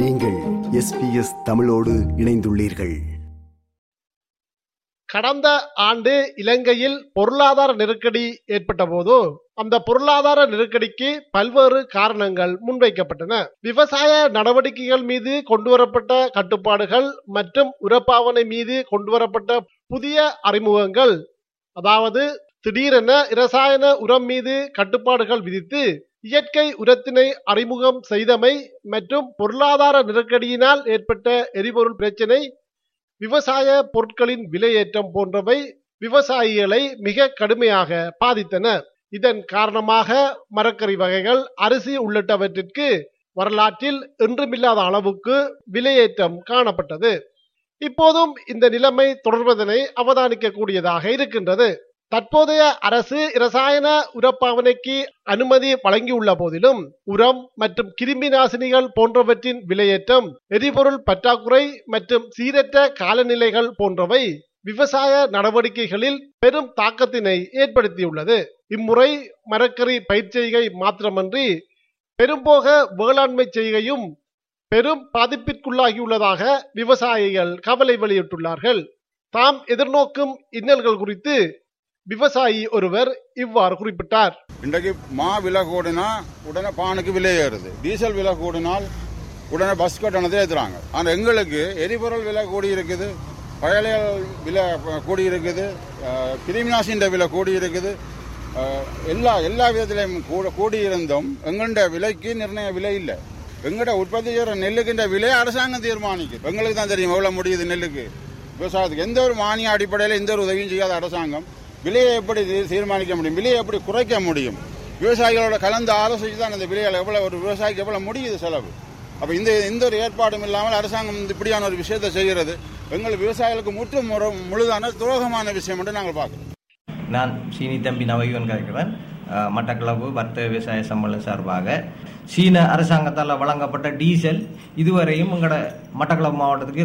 நீங்கள் எஸ்பிஎஸ் தமிழோடு இணைந்துள்ளீர்கள். கடந்த ஆண்டு இலங்கையில் பொருளாதார நெருக்கடி ஏற்பட்ட போது அந்த பொருளாதார நெருக்கடிக்கு பல்வேறு காரணங்கள் முன்வைக்கப்பட்டன. விவசாய நடவடிக்கைகள் மீது கொண்டுவரப்பட்ட கட்டுப்பாடுகள் மற்றும் உரப்பாவனை மீது கொண்டுவரப்பட்ட புதிய அறிமுகங்கள் அதாவது திடீரென இரசாயன உரம் மீது கட்டுப்பாடுகள் விதித்து இயற்கை உரத்தினை அறிமுகம் செய்தமை மற்றும் பொருளாதார நெருக்கடியினால் ஏற்பட்ட எரிபொருள் பிரச்சினை விவசாய பொருட்களின் விலையேற்றம் போன்றவை விவசாயிகளை மிக கடுமையாக பாதித்தன. இதன் காரணமாக மரக்கறி வகைகள் அரிசி உள்ளிட்டவற்றிற்கு வரலாற்றில் என்றுமில்லாத அளவுக்கு விலையேற்றம் காணப்பட்டது. இப்போதும் இந்த நிலைமை தொடர்வதனை அவதானிக்கக்கூடியதாக இருக்கின்றது. தற்போதைய அரசு இரசாயன உரப்பாவனைக்கு அனுமதி வழங்கியுள்ள போதிலும் உரம் மற்றும் கிருமி நாசினிகள் போன்றவற்றின் விலையேற்றம் எரிபொருள் பற்றாக்குறை மற்றும் சீரற்ற காலநிலைகள் போன்றவை விவசாய நடவடிக்கைகளில் பெரும் தாக்கத்தினை ஏற்படுத்தியுள்ளது. இம்முறை மரக்கறி பயிர் செய்கை மாத்திரமன்றி பெரும்போக வேளாண்மை செய்கையும் பெரும் பாதிப்பிற்குள்ளாகியுள்ளதாக விவசாயிகள் கவலை வெளியிட்டுள்ளார்கள். தாம் எதிர்நோக்கும் இன்னல்கள் குறித்து விவசாயி ஒருவர் இவ்வாறு குறிப்பிட்டார். இன்றைக்கு மா விலை கூடினா உடனே பானுக்கு விலை ஏறுது. டீசல் விலை கூடினால் உடனே பஸ் கட்டணத்தை ஏற்றுறாங்க ஆனால் எங்களுக்கு எரிபொருள் விலை கூடி இருக்குது பயலியல் விலை கூடி இருக்குது அஹ், கிருமிநாசின்ற விலை கூடி இருக்குது எல்லா எல்லா விதத்திலையும் கூட கூடி இருந்தும் எங்கள்ட விலைக்கு நிர்ணய விலை இல்லை. எங்கள்ட உற்பத்தி செய்கிற நெல்லுக்குன்ற விலை அரசாங்கம் தீர்மானிக்குது. எங்களுக்கு தான் தெரியும் எவ்வளோ முடியுது நெல்லுக்கு. விவசாயத்துக்கு எந்த ஒரு மானிய அடிப்படையில் எந்த ஒரு உதவியும் செய்யாத அரசாங்கம். விலையை எப்படி தீர்மானிக்க முடியும்? விலையை எப்படி குறைக்க முடியும்? விவசாயிகளோட கலந்து ஆலோசித்து தான் அந்த விலையால் எவ்வளவு ஒரு விவசாயிக்கு எவ்வளவு முடியுது செலவு. அப்ப இந்த இந்த ஒரு ஏற்பாடும் இல்லாமல் அரசாங்கம் இப்படியான ஒரு விஷயத்தை செய்கிறது. எங்கள் விவசாயிகளுக்கு முற்றும் முறை முழுதான துரோகமான விஷயம் என்று நாங்கள் பார்க்கிறோம். நான் சீனி தம்பி நவயுவன் கேட்கிறேன் மட்டக்களப்பு வர்த்தக விவசாய சம்பளம் சார்பாக சீன அரசாங்கத்தால் வழங்கப்பட்ட டீசல் இதுவரையும் எங்களோட மட்டக்களப்பு மாவட்டத்துக்கு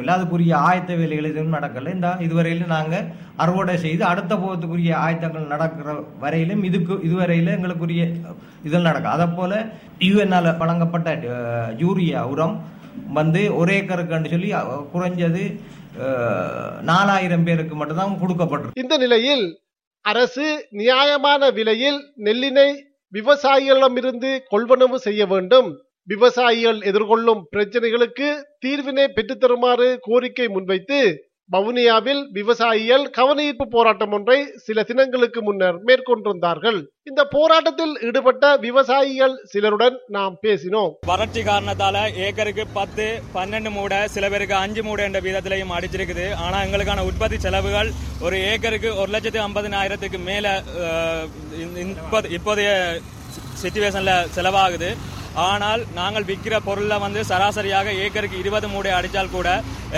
இல்லை அதுக்குரிய ஆயத்த வேலைகள் எதுவும் நடக்கல. இந்த இதுவரையிலும் நாங்கள் அறுவடை செய்து அடுத்த போகத்துக்குரிய ஆயத்தங்கள் நடக்கிற வரையிலும் இதுக்கு இதுவரையில எங்களுக்குரிய இதில் நடக்கும். அதை போல் யூஎன்ஆல் வழங்கப்பட்ட யூரியா உரம் வந்து ஒரே ஏக்கருக்குன்னு சொல்லி குறைஞ்சது நாலாயிரம் பேருக்கு மட்டும்தான் கொடுக்கப்பட்டிருக்கு. இந்த நிலையில் அரசு நியாயமான விலையில் நெல்லினை விவசாயிகளிடமிருந்து கொள்வனவு செய்ய வேண்டும். விவசாயிகள் எதிர்கொள்ளும் பிரச்சனைகளுக்கு தீர்வினை பெற்றுத்தருமாறு கோரிக்கை முன்வைத்து வவுனியாவில் விவசாயிகள் கவனஈர்ப்பு போராட்டம் ஒன்றை சில தினங்களுக்கு முன்னர் மேற்கொண்டிருந்தார்கள். இந்த போராட்டத்தில் ஈடுபட்ட விவசாயிகள் சிலருடன் நாம் பேசினோம். வறட்சி காரணத்தால ஏக்கருக்கு பத்து பன்னெண்டு மூடை சில பேருக்கு அஞ்சு மூடை என்ற வீதத்திலையும் அடிச்சிருக்குது. ஆனா எங்களுக்கான உற்பத்தி செலவுகள் ஒரு ஏக்கருக்கு ஒரு லட்சத்தி ஐம்பதினாயிரத்துக்கு மேல இப்போதைய சுச்சுவேஷன்ல செலவாகுது. ஆனால் நாங்கள் விற்கிற பொருள்ல வந்து சராசரியாக ஏக்கருக்கு இருபது மூடை அடித்தால் கூட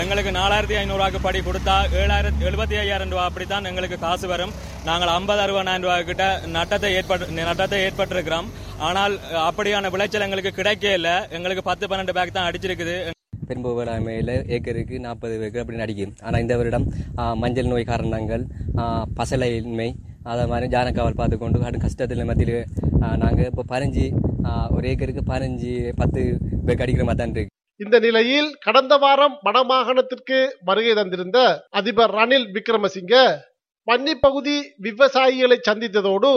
எங்களுக்கு நாலாயிரத்தி ஐநூறுவாக்கு படி கொடுத்தா ஏழாயிரத்தி எழுபத்தி ஐயாயிரம் ரூபா அப்படித்தான் எங்களுக்கு காசு வரும். நாங்கள் ஐம்பது அறுபதாயிரம் ரூபாய் கிட்ட நட்டத்தை ஏற்பட்டு நட்டத்தை ஏற்பட்டிருக்கிறோம். ஆனால் அப்படியான விளைச்சல் எங்களுக்கு கிடைக்கவே இல்லை. எங்களுக்கு பத்து பன்னெண்டு பேக் தான் அடிச்சிருக்குது. பெரும்பு வேளாண்மையில் ஏக்கருக்கு நாற்பது ஏக்கர் அப்படின்னு அடிக்கும் ஆனால் இந்த வருடம் மஞ்சள் நோய் காரணங்கள் பசலையின்மை அதை மாதிரி ஜானக்காவல் பார்த்துக்கொண்டு கொண்டு கஷ்டத்தில் மத்தியில் நாங்கள் இப்போ பதினஞ்சு ஒரு ஏக்கருக்கு பதினஞ்சு பத்து பேக் அடிக்கிற மாதிரி தான் இருக்கு. இந்த நிலையில் கடந்த வாரம் வடமாகாணத்திற்கு வருகை தந்திருந்த அதிபர் ரணில் விக்ரமசிங்க வன்னி பகுதி விவசாயிகளை சந்தித்ததோடு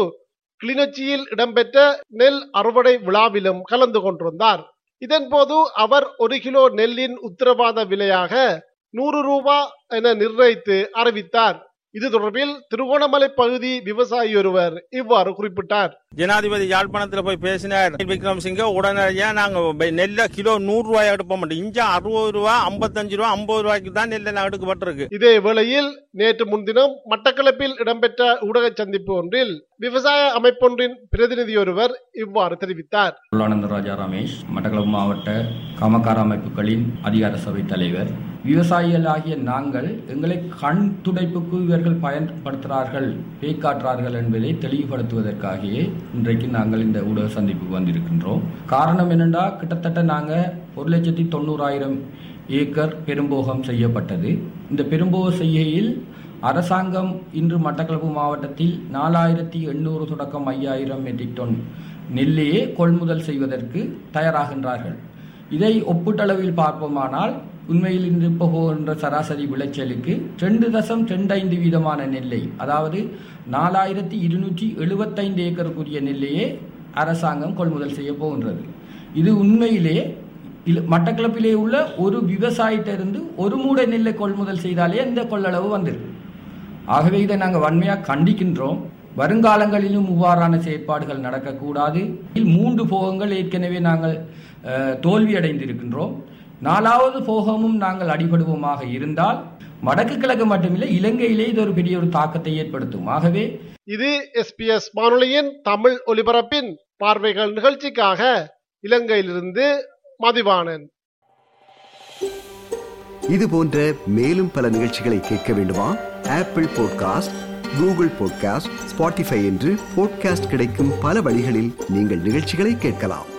கிளிநொச்சியில் இடம்பெற்ற நெல் அறுவடை விழாவிலும் கலந்து கொண்டிருந்தார். இதன்போது அவர் ஒரு கிலோ நெல்லின் உத்தரவாத விலையாக நூறு ரூபா என நிர்ணயித்து அறிவித்தார். இது தொடர்பில் திருகோணமலை பகுதி விவசாயி ஒருவர் இவ்வாறு குறிப்பிட்டார். ஜனாதிபதி யாழ்ப்பாணத்தில் போய் பேசினார். விக்ரம் சிங்க உடனடியா நாங்க நெல்லை கிலோ நூறு ரூபாய் எடுக்க மாட்டோம். இங்க அறுபது ரூபா ஐம்பத்தஞ்சு ரூபா ஐம்பது ரூபாய்க்கு தான் நெல்லை நான் எடுக்கப்பட்டிருக்கு. இதே வேளையில் நேற்று முன்தினம் மட்டக்களப்பில் இடம்பெற்ற ஊடக சந்திப்பு ஒன்றில் விவசாய அமைப்பொன்றின் பிரதிநிதி ஒருவர் இவ்வாறு தெரிவித்தார். ராஜா ரமேஷ் மட்டக்களப்பு மாவட்ட காமக்கார அமைப்புகளின் அதிகார சபை தலைவர் விவசாயிகளாகிய நாங்கள் எங்களை கண் துடைப்புக்கு இவர்கள் பயன்படுத்துகிறார்கள் பேய்காட்டுறார்கள் என்பதை தெளிவுபடுத்துவதற்காகவே இன்றைக்கு நாங்கள் இந்த ஊடக சந்திப்புக்கு வந்திருக்கின்றோம். காரணம் என்னென்னா கிட்டத்தட்ட நாங்கள் ஒரு லட்சத்தி தொண்ணூறாயிரம் ஏக்கர் பெரும்போகம் செய்யப்பட்டது. இந்த பெரும்போக செய்கையில் அரசாங்கம் இன்று மட்டக்களப்பு மாவட்டத்தில் நாலாயிரத்தி எண்ணூறு தொடக்கம் ஐயாயிரம் மெட்ரிக் டன் நெல்லையே கொள்முதல் செய்வதற்கு தயாராகின்றார்கள். இதை ஒப்பீட்டளவில் பார்ப்போமானால் உண்மையில் இன்று போகின்ற சராசரி விளைச்சலுக்கு ரெண்டு தசம் ரெண்டு ஐந்து வீதமான நெல்லை அதாவது நாலாயிரத்தி இருநூற்றி எழுபத்தைந்து ஏக்கருக்குரிய நெல்லையே அரசாங்கம் கொள்முதல் செய்ய போகின்றது. இது உண்மையிலே மட்டக்களப்பிலே உள்ள ஒரு விவசாயிட்டிருந்து ஒரு மூடை நெல்லை கொள்முதல் செய்தாலே இந்த கொள்ளளவு வந்துடும் ஆகவே இதை நாங்கள் வன்மையாக கண்டிக்கின்றோம். வருங்காலங்களிலும் இவ்வாறான செயற்பாடுகள் நடக்கக்கூடாது. இதில் மூன்று போகங்கள் ஏற்கனவே நாங்கள் அஹ், தோல்வி அடைந்திருக்கின்றோம் நாலாவது போகமும் நாங்கள் அடிபடுவோமாக இருந்தால் வடக்கு கிழக்கு மட்டுமில்லை இலங்கையிலே இது ஒரு பெரிய ஒரு தாக்கத்தை ஏற்படுத்தும். ஆகவே இது எஸ்பிஎஸ் வானொலியின் தமிழ் ஒலிபரப்பின் பார்வைகள் நிகழ்ச்சிக்காக இலங்கையிலிருந்து மதிவாணன். இது போன்ற மேலும் பல நிகழ்ச்சிகளை கேட்க வேண்டுமா? Apple podcast Google podcast Spotify என்று பாட்காஸ்ட் கிடைக்கும் பல வழிகளில் நீங்கள் நிகழ்ச்சிகளை கேட்கலாம்.